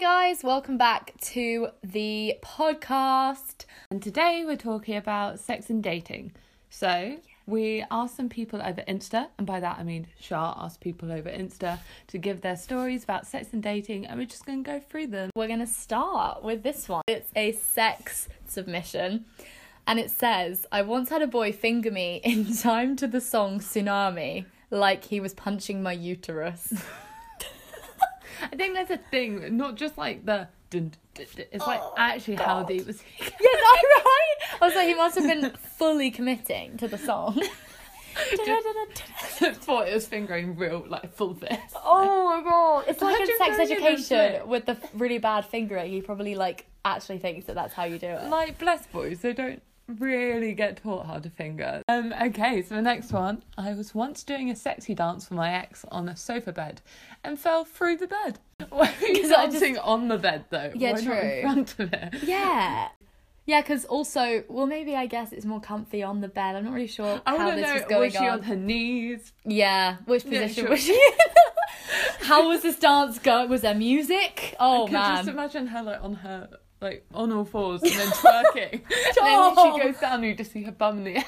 Guys, welcome back to the podcast. And today we're talking about sex and dating. So we asked some people over Insta, and by that I mean Shah asked people over Insta to give their stories about sex and dating, and we're just going to go through them. We're going to start with this one. It's a sex submission, and it says, I once had a boy finger me in time to the song Tsunami, like he was punching my uterus. I think there's a thing, not just like the. Dun, dun, dun, it's like Oh, actually how deep was. he? yeah, no, right? I was like, he must have been fully committing to the song. I thought it was fingering real, like full fist. Oh my god! It's like in sex know you didn't education with the really bad fingering. He probably like actually thinks that that's how you do it. Like bless boys, they don't really get taught how to finger. Um, okay, so the next one. I was once doing a sexy dance for my ex on a sofa bed and fell through the bed. Why are you 'Cause I just- dancing on the bed though? Yeah, Why not in front of it? Yeah. Yeah, because also, well, maybe I guess it's more comfy on the bed. I'm not really sure I how this know was going was she on. on her knees? Yeah, which Yeah, position sure. was she in? how was this dance going? Was there music? Oh I man. just imagine her like on her like on all fours and then twerking. and then Oh. she goes down and you just see her bum in the air.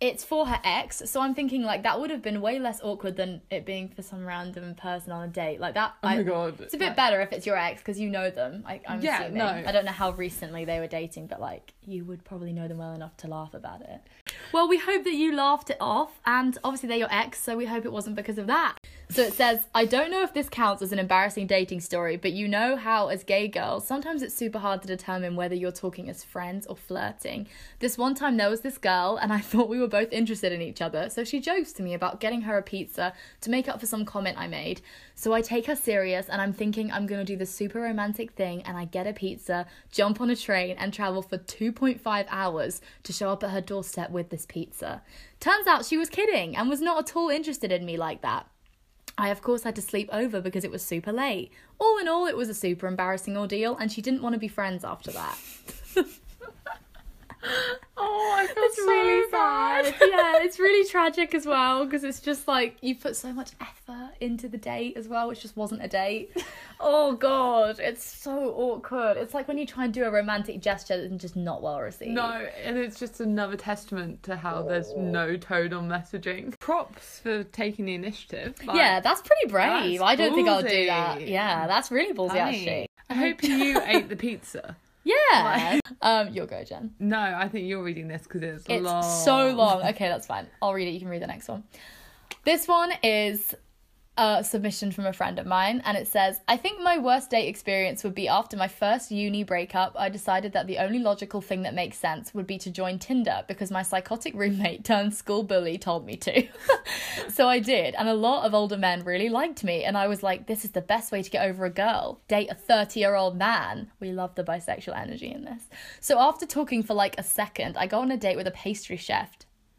It's for her ex, so I'm thinking like that would have been way less awkward than it being for some random person on a date. Like that. Oh I, my god. It's a bit Like, better if it's your ex because you know them. I, I'm Yeah, assuming. no. I don't know how recently they were dating, but like you would probably know them well enough to laugh about it. Well, we hope that you laughed it off, and obviously they're your ex, so we hope it wasn't because of that. So it says, I don't know if this counts as an embarrassing dating story, but you know how, as gay girls, sometimes it's super hard to determine whether you're talking as friends or flirting. This one time there was this girl, and I thought we were both interested in each other, so she jokes to me about getting her a pizza to make up for some comment I made. So I take her serious, and I'm thinking I'm gonna do the super romantic thing, and I get a pizza, jump on a train, and travel for 2.5 hours to show up at her doorstep with this pizza. Turns out she was kidding and was not at all interested in me like that. I, of course, had to sleep over because it was super late. All in all, it was a super embarrassing ordeal, and she didn't want to be friends after that. Oh, I feel It's so really bad. sad. yeah, it's really tragic as well because it's just like you put so much effort into the date as well, which just wasn't a date. Oh god, it's so awkward. It's like when you try and do a romantic gesture and just not well received. No, and it's just another testament to how there's oh. no tone on messaging. Props for taking the initiative. like, yeah, that's pretty brave. That's I don't think I'll do that. Yeah, that's really ballsy funny. actually. I hope you ate the pizza. Yeah. um, you'll go, Jen. No, I think you're reading this because it's, It's long. so long. Okay, that's fine. I'll read it. You can read the next one. This one is a submission from a friend of mine, and it says I think my worst date experience would be after my first uni breakup. I decided that the only logical thing that makes sense would be to join Tinder because my psychotic roommate turned school bully told me to. so I did, and a lot of older men really liked me, and I was like, this is the best way to get over a girl. Date a 30 year old man. We love the bisexual energy in this. So after talking for like a second, I go on a date with a pastry chef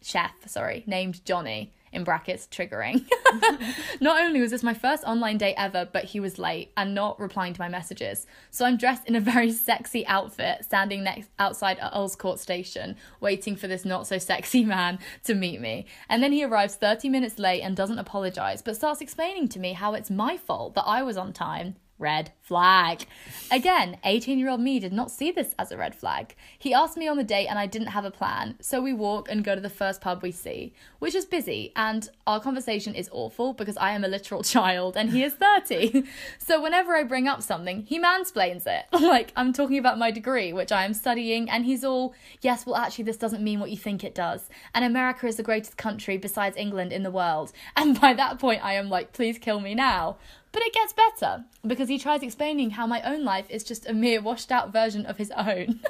chef, sorry, named Johnny, in brackets, triggering. not only was this my first online date ever, but he was late and not replying to my messages. So I'm dressed in a very sexy outfit, standing next outside at Earl's Court Station, waiting for this not so sexy man to meet me. And then he arrives 30 minutes late and doesn't apologize, but starts explaining to me how it's my fault that I was on time. Red flag. Again, 18 year old me did not see this as a red flag. He asked me on the date and I didn't have a plan, so we walk and go to the first pub we see, which is busy, and our conversation is awful because I am a literal child and he is 30. so whenever I bring up something, he mansplains it. like I'm talking about my degree, which I am studying, and he's all, yes, well, actually, this doesn't mean what you think it does. And America is the greatest country besides England in the world. And by that point, I am like, please kill me now. But it gets better because he tries explaining how my own life is just a mere washed out version of his own.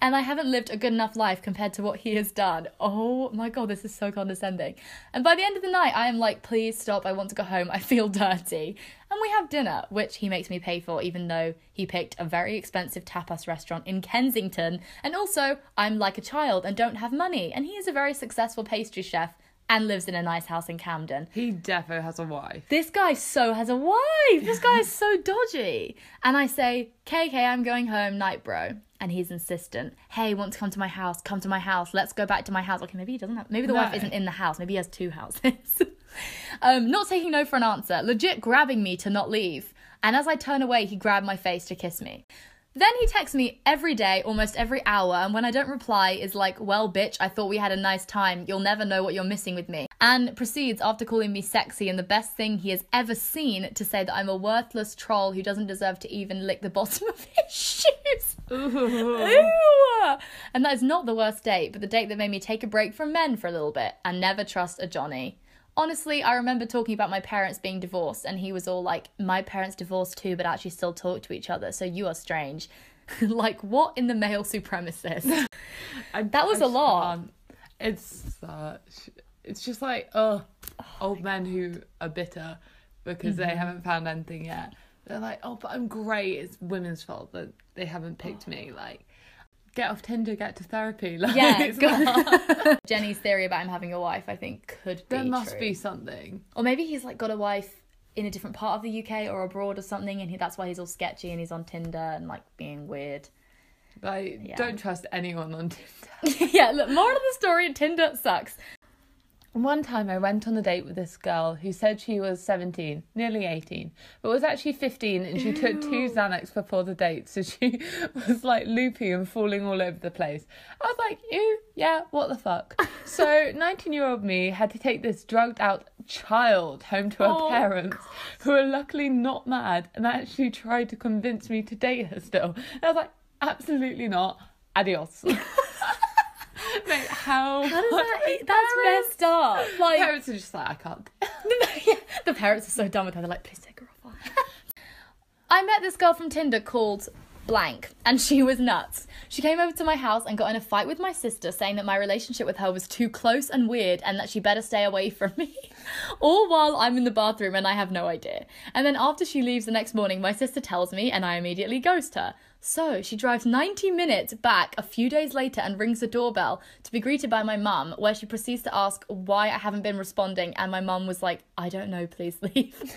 and I haven't lived a good enough life compared to what he has done. Oh my god, this is so condescending. And by the end of the night, I am like, please stop, I want to go home, I feel dirty. And we have dinner, which he makes me pay for, even though he picked a very expensive tapas restaurant in Kensington. And also, I'm like a child and don't have money. And he is a very successful pastry chef and lives in a nice house in Camden. He defo has a wife. This guy so has a wife. This guy is so dodgy. And I say, KK, I'm going home, night bro. And he's insistent. Hey, want to come to my house? Come to my house. Let's go back to my house. Okay, maybe he doesn't have. Maybe the wife isn't in the house. Maybe he has two houses. um, not taking no for an answer. Legit grabbing me to not leave. And as I turn away, he grabbed my face to kiss me. Then he texts me every day, almost every hour, and when I don't reply, is like, Well, bitch, I thought we had a nice time. You'll never know what you're missing with me. And proceeds, after calling me sexy and the best thing he has ever seen, to say that I'm a worthless troll who doesn't deserve to even lick the bottom of his shoes. Ooh. And that is not the worst date, but the date that made me take a break from men for a little bit and never trust a Johnny. Honestly, I remember talking about my parents being divorced, and he was all like, My parents divorced too, but actually still talk to each other, so you are strange. like, what in the male supremacist? I, That was a a lot. It's such. It's just like, oh, old men who are bitter because Mm-hmm. they haven't found anything yet. They're like, oh, but I'm great. It's women's fault that they haven't picked me. Like, get off Tinder, get to therapy. Like, Yeah, it's go- not- Jenny's theory about him having a wife, I think, could be. there must true. be something. Or maybe he's like got a wife in a different part of the UK or abroad or something, and he, that's why he's all sketchy and he's on Tinder and like being weird. Like, Yeah. don't trust anyone on Tinder. yeah, look, moral of the story Tinder sucks. One time I went on a date with this girl who said she was 17, nearly 18, but was actually 15 and she took two Xanax before the date, so she was like loopy and falling all over the place. I was like, ew, yeah, what the fuck? so 19 year old me had to take this drugged out child home to her Oh, parents, who were luckily not mad and actually tried to convince me to date her still. And I was like, absolutely not. Adios. How? How does that? That's messed up. Like Parents are just like, I can't. the parents are so done with her. They're like, please take her off. I met this girl from Tinder called blank, and she was nuts. She came over to my house and got in a fight with my sister, saying that my relationship with her was too close and weird, and that she better stay away from me. All while I'm in the bathroom and I have no idea. And then after she leaves the next morning, my sister tells me, and I immediately ghost her. So she drives 90 minutes back a few days later and rings the doorbell to be greeted by my mum, where she proceeds to ask why I haven't been responding. And my mum was like, I don't know, please leave.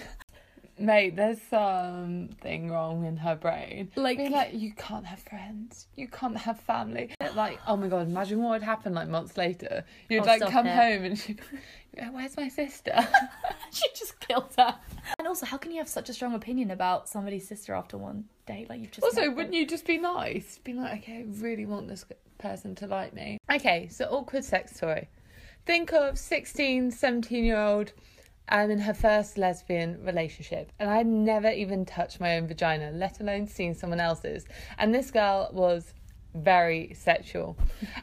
Mate, there's something wrong in her brain. Like- Being like, you can't have friends, you can't have family. Like, oh my god, imagine what would happen like months later. You'd Oh, like come it. home and she'd be like, where's my sister? she just killed her. And also, how can you have such a strong opinion about somebody's sister after one date? Like, you've just. also, wouldn't you just be nice? Be like, okay, I really want this person to like me. Okay, so awkward sex story. Think of 16, 17 year old. I'm in her first lesbian relationship, and I'd never even touched my own vagina, let alone seen someone else's. And this girl was very sexual.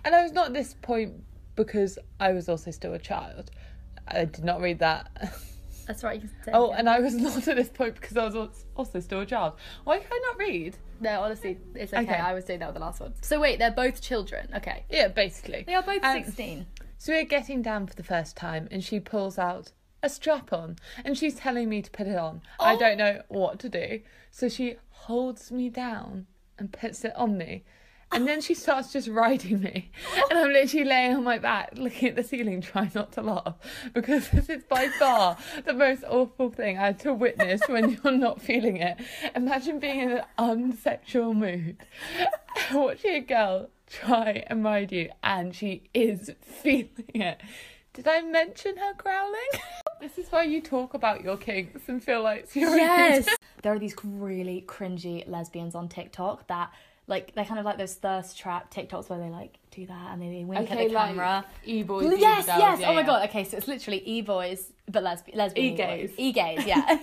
And I was not at this point because I was also still a child. I did not read that. That's right. You can say Oh, again. and I was not at this point because I was also still a child. Why can I not read? No, honestly, it's okay. Okay. I was doing that with the last one. So wait, they're both children. Okay. Yeah, basically. They are both Um, 16. So we're getting down for the first time, and she pulls out a strap on, and she's telling me to put it on. I Oh. don't know what to do, so she holds me down and puts it on me. And then she starts just riding me. And I'm literally laying on my back, looking at the ceiling, trying not to laugh. Because this is by far the most awful thing I had to witness when you're not feeling it. Imagine being in an unsexual mood, watching a girl try and ride you, and she is feeling it. Did I mention her growling? This is why you talk about your kinks and feel like you're Yes. there are these really cringy lesbians on TikTok that. Like they're kind of like those thirst trap TikToks where they like do that and they wink Okay, at the like camera. e-boys, yes, e-girls, yes. yeah, oh my yeah. god. Okay, so it's literally e boys, but lesbian, lesbian E-gays. e gays, yeah.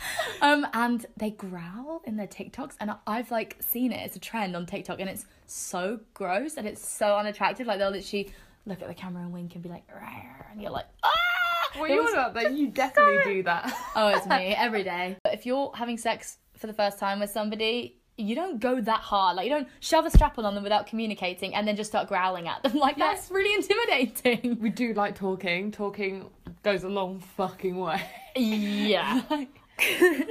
um, and they growl in their TikToks, and I've like seen it. It's a trend on TikTok, and it's so gross and it's so unattractive. Like they'll literally look at the camera and wink and be like, "Rawr," and you're like, ah. What It are you was- on about that? You definitely do that. Oh, it's me every day. But if you're having sex for the first time with somebody, you don't go that hard. Like you don't shove a strap on on them without communicating and then just start growling at them. Like Yeah. that's really intimidating. We do like talking. Talking goes a long fucking way. Yeah.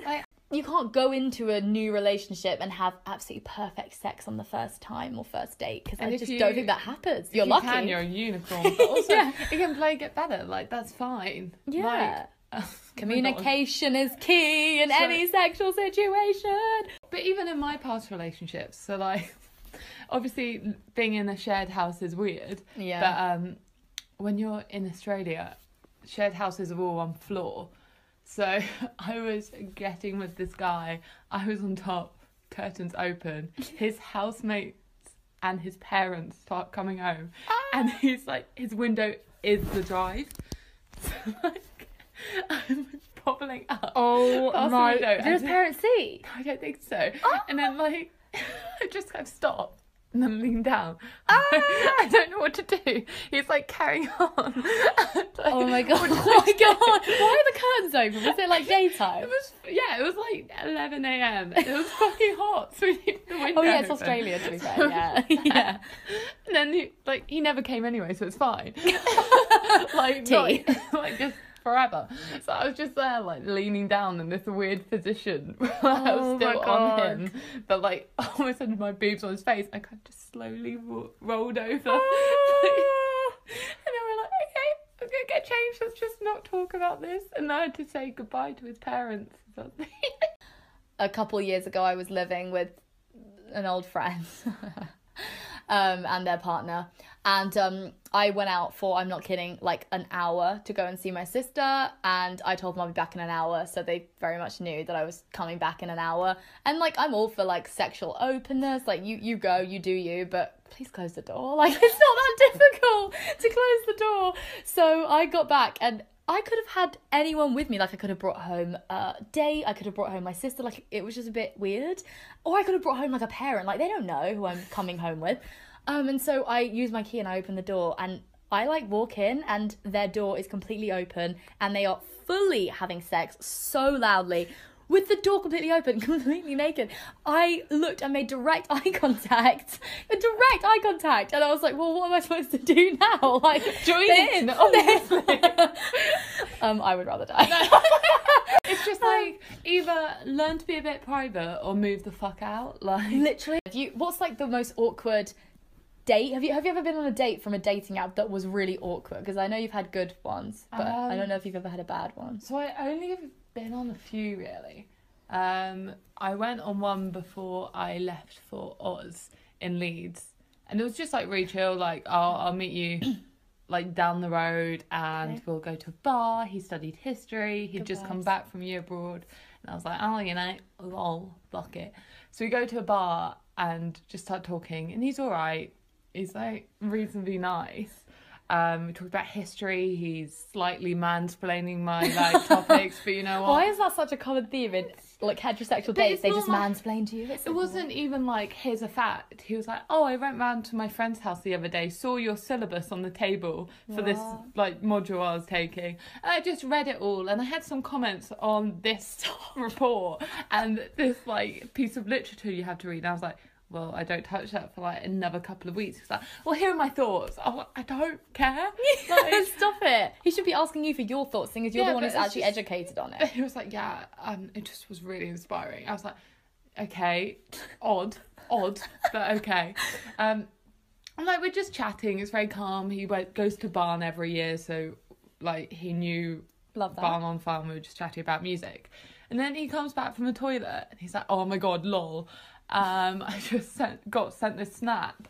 Like, you can't go into a new relationship and have absolutely perfect sex on the first time or first date because I just you- don't think that happens. You're you lucky. can, you're a unicorn. But also, Yeah. it can play get better. Like that's fine. Yeah. Like, oh. Communication is key in So- any sexual situation. But even in my past relationships, so like, obviously being in a shared house is weird. Yeah. But um, when you're in Australia, shared houses are all one floor, So I was getting with this guy. I was on top, curtains open. His housemates and his parents start coming home, ah. and he's like, his window is the drive. So like, I'm bobbling up. Oh past the my! window Did his parents see? I don't think so. Ah. And then like I just kind of stopped and then leaned down. I don't know what to do. He's like carrying on. Oh my god! Oh my god! Why are the curtains open? Was it like daytime? It was yeah, it was like eleven AM. It was fucking hot, so we needed the window. Oh yeah, it's open. Australia to be fair. Yeah, yeah. And then he like he never came anyway, so it's fine. like Tea. not- like just forever. So I was just there like leaning down in this weird position where I Oh was my still on him, but like almost under my boobs on his face. I kind of just slowly ro- rolled over. Oh. and then we're like, okay, I'm gonna get changed. Let's just not talk about this. And then I had to say goodbye to his parents. or something. a couple years ago I was living with an old friend um and their partner. And um I went out for I'm not kidding like an hour to go and see my sister. And I told them I'll be back in an hour. So they very much knew that I was coming back in an hour. And like I'm all for like sexual openness. Like you you go you do you. But please close the door. Like it's not that difficult to close the door. So I got back and I could have had anyone with me. Like I could have brought home a date. I could have brought home my sister. Like it was just a bit weird. Or I could have brought home like a parent. Like they don't know who I'm coming home with. Um, and so I use my key and I open the door and I like walk in and their door is completely open and they are fully having sex so loudly. With the door completely open, completely naked, I looked and made direct eye contact. A direct eye contact, and I was like, "Well, what am I supposed to do now?" Like, Join they- in, obviously. um, I would rather die. It's just like either learn to be a bit private or move the fuck out. Like Literally, you, what's like the most awkward date? Have you have you ever been on a date from a dating app that was really awkward? Because I know you've had good ones, but I Um, don't know if you've ever had a bad one. So I only have been on a few really. Um, I went on one before I left for Oz in Leeds, and it was just like really chill. Like, I'll I'll meet you like down the road, and Okay. we'll go to a bar. He studied history. He'd Good just come back from year abroad, and I was like, oh, you know, lol, fuck it. So we go to a bar and just start talking, and he's all right. He's like reasonably nice. Um, we talked about history. He's slightly mansplaining my like topics, but you know what? Why is that such a common theme in like heterosexual dates? They just like- mansplain to you. It wasn't even like here's a fact. He was like, "Oh, I went round to my friend's house the other day, saw your syllabus on the table for this like module I was taking, and I just read it all, and I had some comments on this report and this like piece of literature you have to read." And I was like. Well, I don't touch that for like another couple of weeks. He's like, well, here are my thoughts. Like, I don't care. Like, Stop it. He should be asking you for your thoughts, seeing as you're Yeah, the one who's actually just- educated on it. he was like, yeah, um, it just was really inspiring. I was like, okay, odd, odd, but okay. Um, I'm like, we're just chatting. It's very calm. He went, goes to Barn every year, so like he knew Love that. Barn on Farm. We were just chatting about music, and then he comes back from the toilet and he's like, oh my god, lol. Um, I just sent, got sent this snap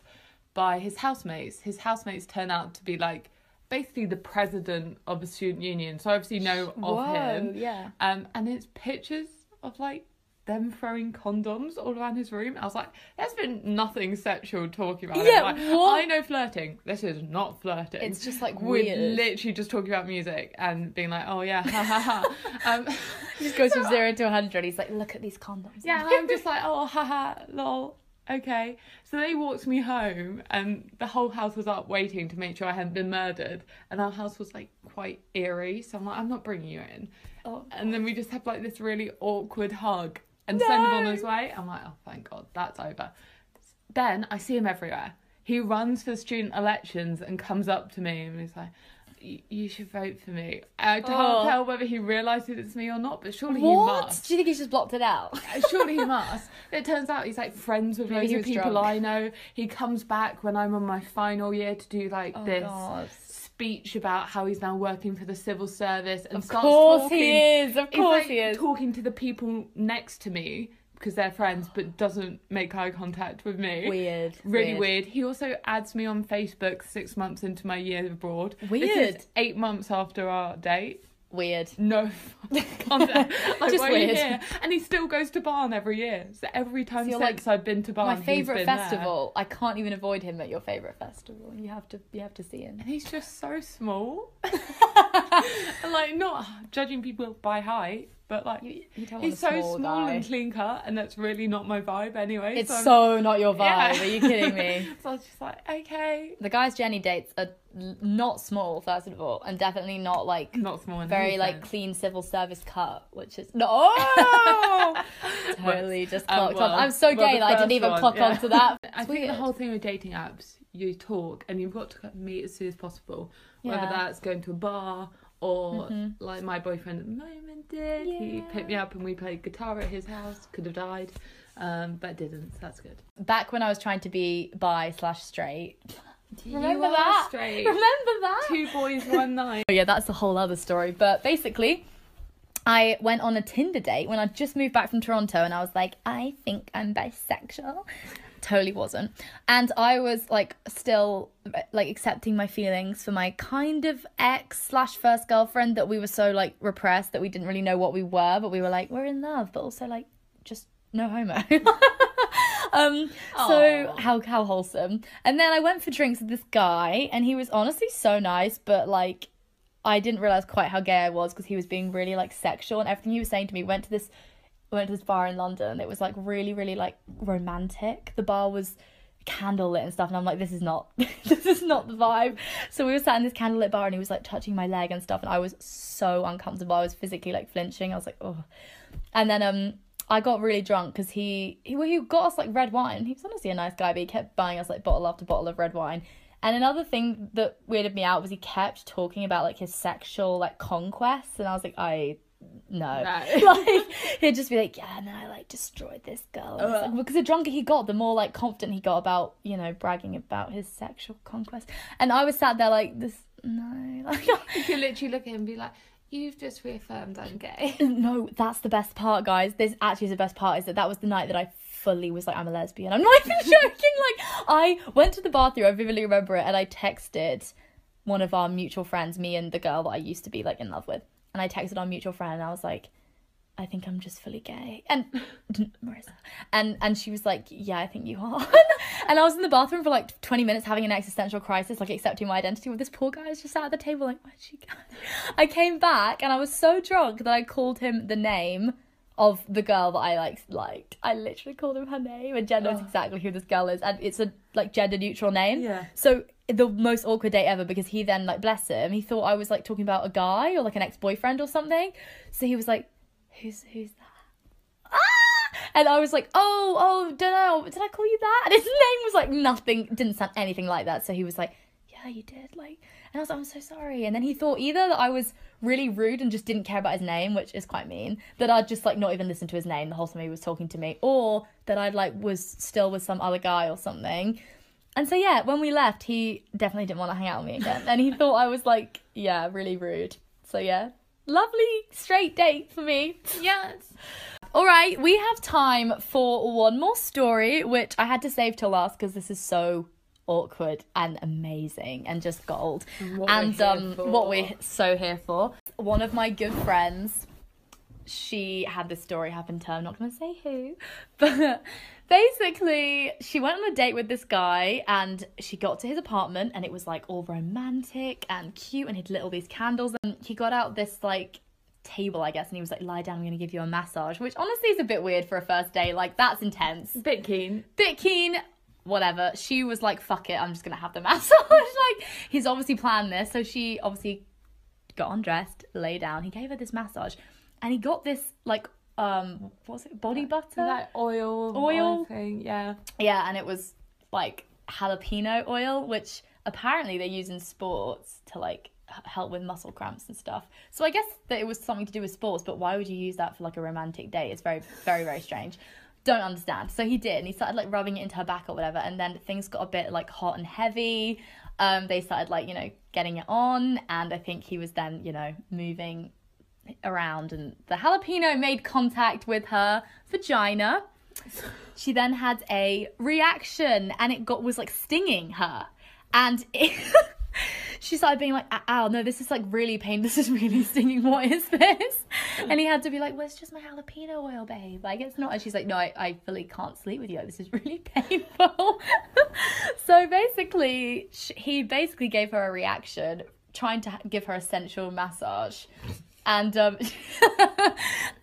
by his housemates. His housemates turn out to be like basically the president of the student union, so I obviously know of Whoa, him. yeah. Um, and it's pictures of like them throwing condoms all around his room. I was like, there's been nothing sexual talking about Yeah, it. Like, what? I know flirting. This is not flirting. It's just like We're weird. literally just talking about music and being like, oh yeah, ha ha ha. um, He just goes from zero to 100. He's like, look at these condoms. yeah, and I'm just like, oh haha, lol. Okay. So they walked me home and the whole house was up waiting to make sure I hadn't been murdered. And our house was like quite eerie. So I'm like, I'm not bringing you in. Oh. And then we just have like this really awkward hug and send him on his way. I'm like, oh, thank God, that's over. Then I see him everywhere. He runs for student elections and comes up to me and he's like, you should vote for me. I can't Oh. tell whether he realises it's me or not, but surely he What? must. Do you think he's just blocked it out? Uh, surely he must. It turns out he's like friends with Maybe loads of people drunk. I know. He comes back when I'm on my final year to do like Oh, this God. Speech about how he's now working for the civil service and Of starts course talking. he is. Of course like, he is. talking to the people next to me because they're friends, but doesn't make eye contact with me. Weird. Really weird. He also adds me on Facebook six months into my year abroad. Weird. eight months after our date. Weird. No. Like, Just weird. And he still goes to Barn every year. So every time So since I've been to Barn, My he's favorite been there. festival. I can't even avoid him at your favorite festival. You have to. You have to see him. And he's just so small. like not judging people by height, but like You, you he's so small, small and clean cut, and that's really not my vibe anyway. It's I'm- so not your vibe. Yeah. Are you kidding me? so I was just like, okay, The guys Jenny dates are not small, first of all, and definitely not like not small. very like sense. clean civil service cut, which is no, totally just Um, clocked well, on. I'm so well, gay that I didn't even one, clock yeah. onto that. I think the whole thing with dating apps, you talk and you've got to meet as soon as possible. Whether that's going to a bar or like my boyfriend at the moment did. He picked me up and we played guitar at his house. Could have died, um, but didn't. So that's good. Back when I was trying to be bi slash straight. Remember that? Straight. Remember that? Two boys, one night. Oh, yeah, that's a whole other story. But basically, I went on a Tinder date when I just moved back from Toronto, and I was like, I think I'm bisexual. Totally wasn't, and I was like still like accepting my feelings for my kind of ex slash first girlfriend that we were so like repressed that we didn't really know what we were, but we were like we're in love, but also like just no homo. um so how how wholesome. And then I went for drinks with this guy and he was honestly so nice, but like I didn't realize quite how gay I was because he was being really like sexual and everything he was saying to me went to this went to this bar in London. It was like really, really like romantic. The bar was candlelit and stuff and I'm like, this is not this is not the vibe. So we were sat in this candlelit bar and he was like touching my leg and stuff and I was so uncomfortable. I was physically like flinching. I was like, oh and then um I got really drunk because he he well, he got us like red wine. He was honestly a nice guy, but he kept buying us like bottle after bottle of red wine. And another thing that weirded me out was he kept talking about like his sexual like conquests, and I was like, I no, No. like he'd just be like, yeah, and then I like destroyed this girl. Like, because the drunker he got, the more like confident he got about you know bragging about his sexual conquest. And I was sat there like this, no, like You can literally look at him and be like, "You've just reaffirmed I'm gay." No, that's the best part, guys. This actually is the best part is that that was the night that I fully was like, I'm a lesbian. I'm not even joking. Like, I went to the bathroom, I vividly remember it, and I texted one of our mutual friends, me and the girl that I used to be like in love with. And I texted our mutual friend and I was like, I think I'm just fully gay. And Marissa. And and she was like, Yeah, I think you are. and I was in the bathroom for like 20 minutes having an existential crisis, like accepting my identity with this poor guy was just sat at the table, like, where'd she go? I came back and I was so drunk that I called him the name of the girl that I like liked. I literally called him her name and Jen knows Oh. exactly who this girl is. And it's a like gender neutral name. Yeah. So the most awkward date ever because he then like bless him, he thought I was like talking about a guy or like an ex boyfriend or something. So he was like, Who's who's that? Ah! And I was like, oh, oh, don't know. Did I call you that? And his name was like nothing, didn't sound anything like that. So he was like, yeah, you did. Like, and I was like, I'm so sorry. And then he thought either that I was really rude and just didn't care about his name, which is quite mean, that I'd just like not even listen to his name the whole time he was talking to me, or that I'd like was still with some other guy or something. And so yeah, when we left, he definitely didn't want to hang out with me again, and he thought I was like, yeah, really rude. So yeah, lovely straight date for me. Yes. All right, we have time for one more story, which I had to save till last because this is so awkward and amazing and just gold. what and um, for. what we're so here for. One of my good friends, she had this story happen to her. I'm not going to say who, but basically, she went on a date with this guy and she got to his apartment and it was like all romantic and cute and he'd lit all these candles and he got out this like table, I guess, and he was like, lie down, I'm to give you a massage, which honestly is a bit weird for a first date. Like, that's intense. Bit keen. Bit keen, whatever. She was like, fuck it, I'm just to have the massage. like, he's obviously planned this. So she obviously got undressed, lay down. He gave her this massage and he got this, like, um, what was it? Body butter? That oil. Oil? thing. Yeah. Yeah, and it was like jalapeno oil, which apparently they use in sports to like help with muscle cramps and stuff. So I guess that it was something to do with sports, but why would you use that for like a romantic date? It's very, very, very strange. Don't understand. So he did, and he started like rubbing it into her back or whatever, and then things got a bit like hot and heavy. Um, they started like you know getting it on, and I think he was then you know moving around, and the jalapeno made contact with her vagina she then had a reaction and it got was like stinging her and it, she started being like, ow, no, this is like really pain. This is really stinging. What is this? And he had to be like, well, it's just my jalapeno oil, babe. Like, it's not. And she's like, no, I, I fully can't sleep with you. This is really painful. so basically, sh- he basically gave her a reaction, trying to give her a sensual massage. And um,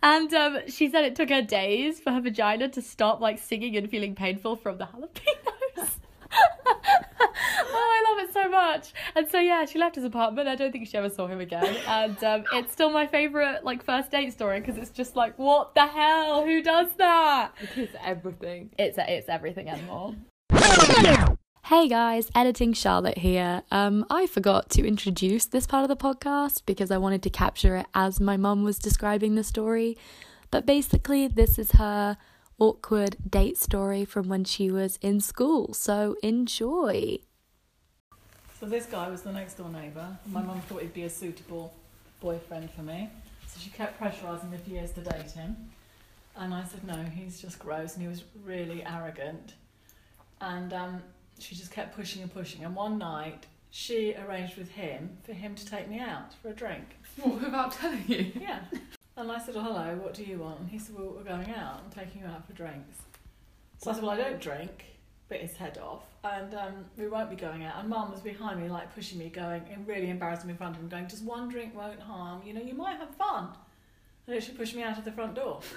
and um, she said it took her days for her vagina to stop like singing and feeling painful from the jalapenos. oh, I love it so much. And so yeah, she left his apartment. I don't think she ever saw him again. And um, it's still my favorite like first date story because it's just like, what the hell? Who does that? It is everything. It's it's everything and more. Hey guys, editing Charlotte here. Um, I forgot to introduce this part of the podcast because I wanted to capture it as my mum was describing the story. But basically, this is her awkward date story from when she was in school. So enjoy. So this guy was the next door neighbour. My mum thought he'd be a suitable boyfriend for me. So she kept pressurising me for years to date him. And I said, no, he's just gross. And he was really arrogant. And um, she just kept pushing and pushing. And one night, she arranged with him for him to take me out for a drink. What, without telling you? Yeah. And I said, oh, hello, what do you want? And he said, well, we're going out. I'm taking you out for drinks. So I said, well, I don't drink. Bit his head off. And um, we won't be going out. And mum was behind me, like pushing me, going, and really embarrassing me in front of him, going, just one drink won't harm. You know, you might have fun. And she pushed me out of the front door.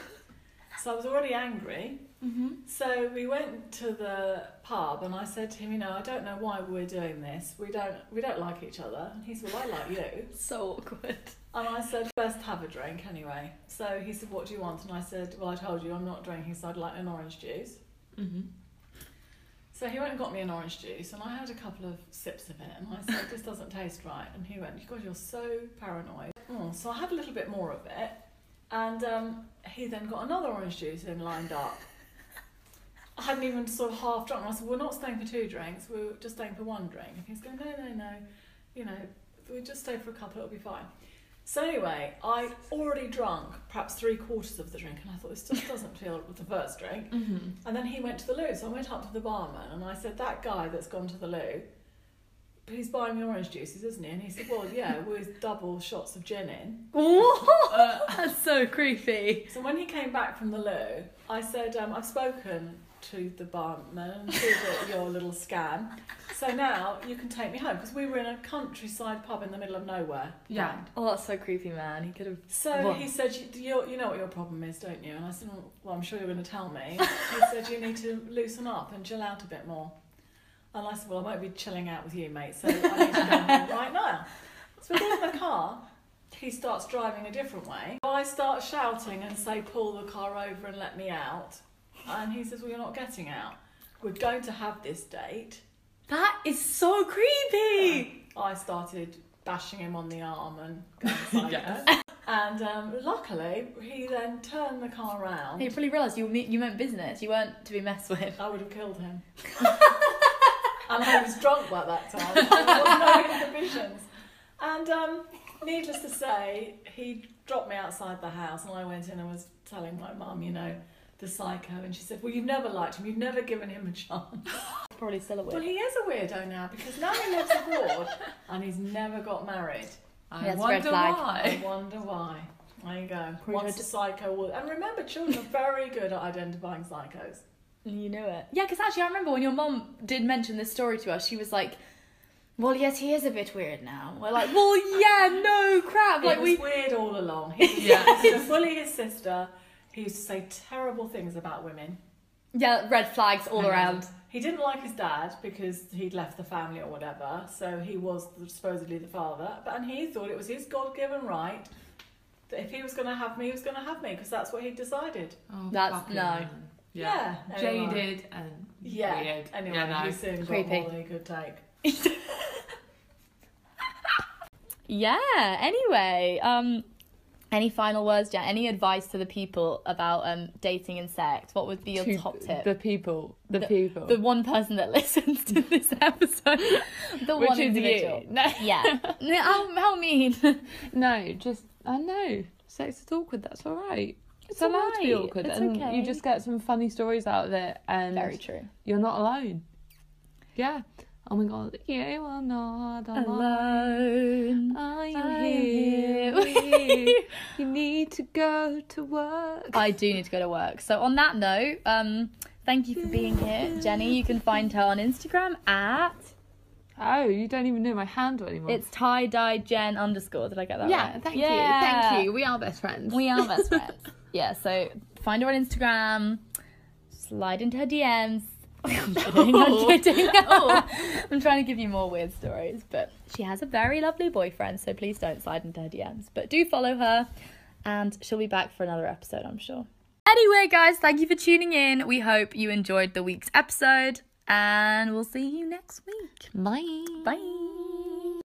So I was already angry. Mm-hmm. So we went to the pub, and I said to him, you know, I don't know why we're doing this. We don't, we don't like each other. And he said, well, I like you. So awkward. And I said, best have a drink anyway. So he said, what do you want? And I said, well, I told you I'm not drinking, so I'd like an orange juice. Mm-hmm. So he went and got me an orange juice, and I had a couple of sips of it, and I said, this doesn't taste right. And he went, God, you're so paranoid. Mm, so I had a little bit more of it, and um, he then got another orange juice and lined up. I hadn't even sort of half drunk. I said, we're not staying for two drinks, we're just staying for one drink. And he's going, no, no, no, you know, we just stay for a couple, it'll be fine. So anyway, I already drunk perhaps three quarters of the drink, and I thought this just doesn't feel with the first drink. Mm-hmm. And then he went to the loo, so I went up to the barman and I said, "That guy that's gone to the loo, he's buying me orange juices, isn't he?" And he said, "Well, yeah, with double shots of gin in." What? That's so creepy. So when he came back from the loo, I said, um, "I've spoken to the barman and to your little scam, so now you can take me home because we were in a countryside pub in the middle of nowhere." Yeah. Right. Oh, that's so creepy, man. He could have. So What? he said, you, you, you know what your problem is, don't you? And I said, well, well I'm sure you're going to tell me. he said, you need to loosen up and chill out a bit more. And I said, well, I won't be chilling out with you, mate, so I need to go home right now. So we get in the car. He starts driving a different way. I start shouting and say, pull the car over and let me out. And he says, well, you're not getting out. We're going to have this date. That is so creepy. I started bashing him on the arm and going. Yes. And um, luckily, he then turned the car around. He probably realised you you meant business. You weren't to be messed with. I would have killed him. and I was drunk by that time. Was no inhibitions. And um, needless to say, he dropped me outside the house, and I went in and was telling my mum, you know, the psycho. And she said, Well, you've never liked him, you've never given him a chance. Probably still a weirdo. Well, he is a weirdo now because now he lives abroad and he's never got married. I Yes, red wonder flag. I wonder why. There you go. Once a psycho will. And remember, children are very good at identifying psychos. You knew it. Yeah, because actually, I remember when your mum did mention this story to us, she was like, "Well, yes, he is a bit weird now." We're like, "Well, yeah, no crap." Like it was we. weird all along. He was, Yeah. he used to bully his sister. He used to say terrible things about women. Yeah, red flags all And around. He didn't like his dad because he'd left the family or whatever, so he was supposedly the father. But and he thought it was his God-given right that if he was going to have me, he was going to have me because that's what he decided. Oh, That's- fucking no. hell. Yeah. Yeah, anyway. Jaded and Yeah. weird. Anyway, yeah, he no. soon got Creepy. more than he could take. Yeah. Anyway, um, any final words, Jan? Any advice to the people about um dating and sex? What would be your To top tip? The people. The, people. the one person that listens to this episode, the Which one is individual. you. No. Yeah. How, how mean? No, just I know. Sex is awkward. That's all right. It's, It's allowed to be awkward, it's and okay. you just get some funny stories out of it, and Very true. you're not alone. Yeah, Oh my god, you are not alone. Alone. I am I am here. here. you. you need to go to work. I do need to go to work. So on that note, um, thank you for being here, Jenny. You can find her on Instagram at Oh, you don't even know my handle anymore. it's tie dye Jen underscore. Did I get that yeah, right? thank Yeah. you. Thank you. We are best friends. We are best friends. yeah, so find her on Instagram. Slide into her DMs. I'm kidding. I'm oh. kidding. Oh. I'm trying to give you more weird stories, but she has a very lovely boyfriend, so please don't slide into her DMs. But do follow her, and she'll be back for another episode, I'm sure. Anyway, guys, thank you for tuning in. We hope you enjoyed the week's episode, and we'll see you next week. Bye. Bye.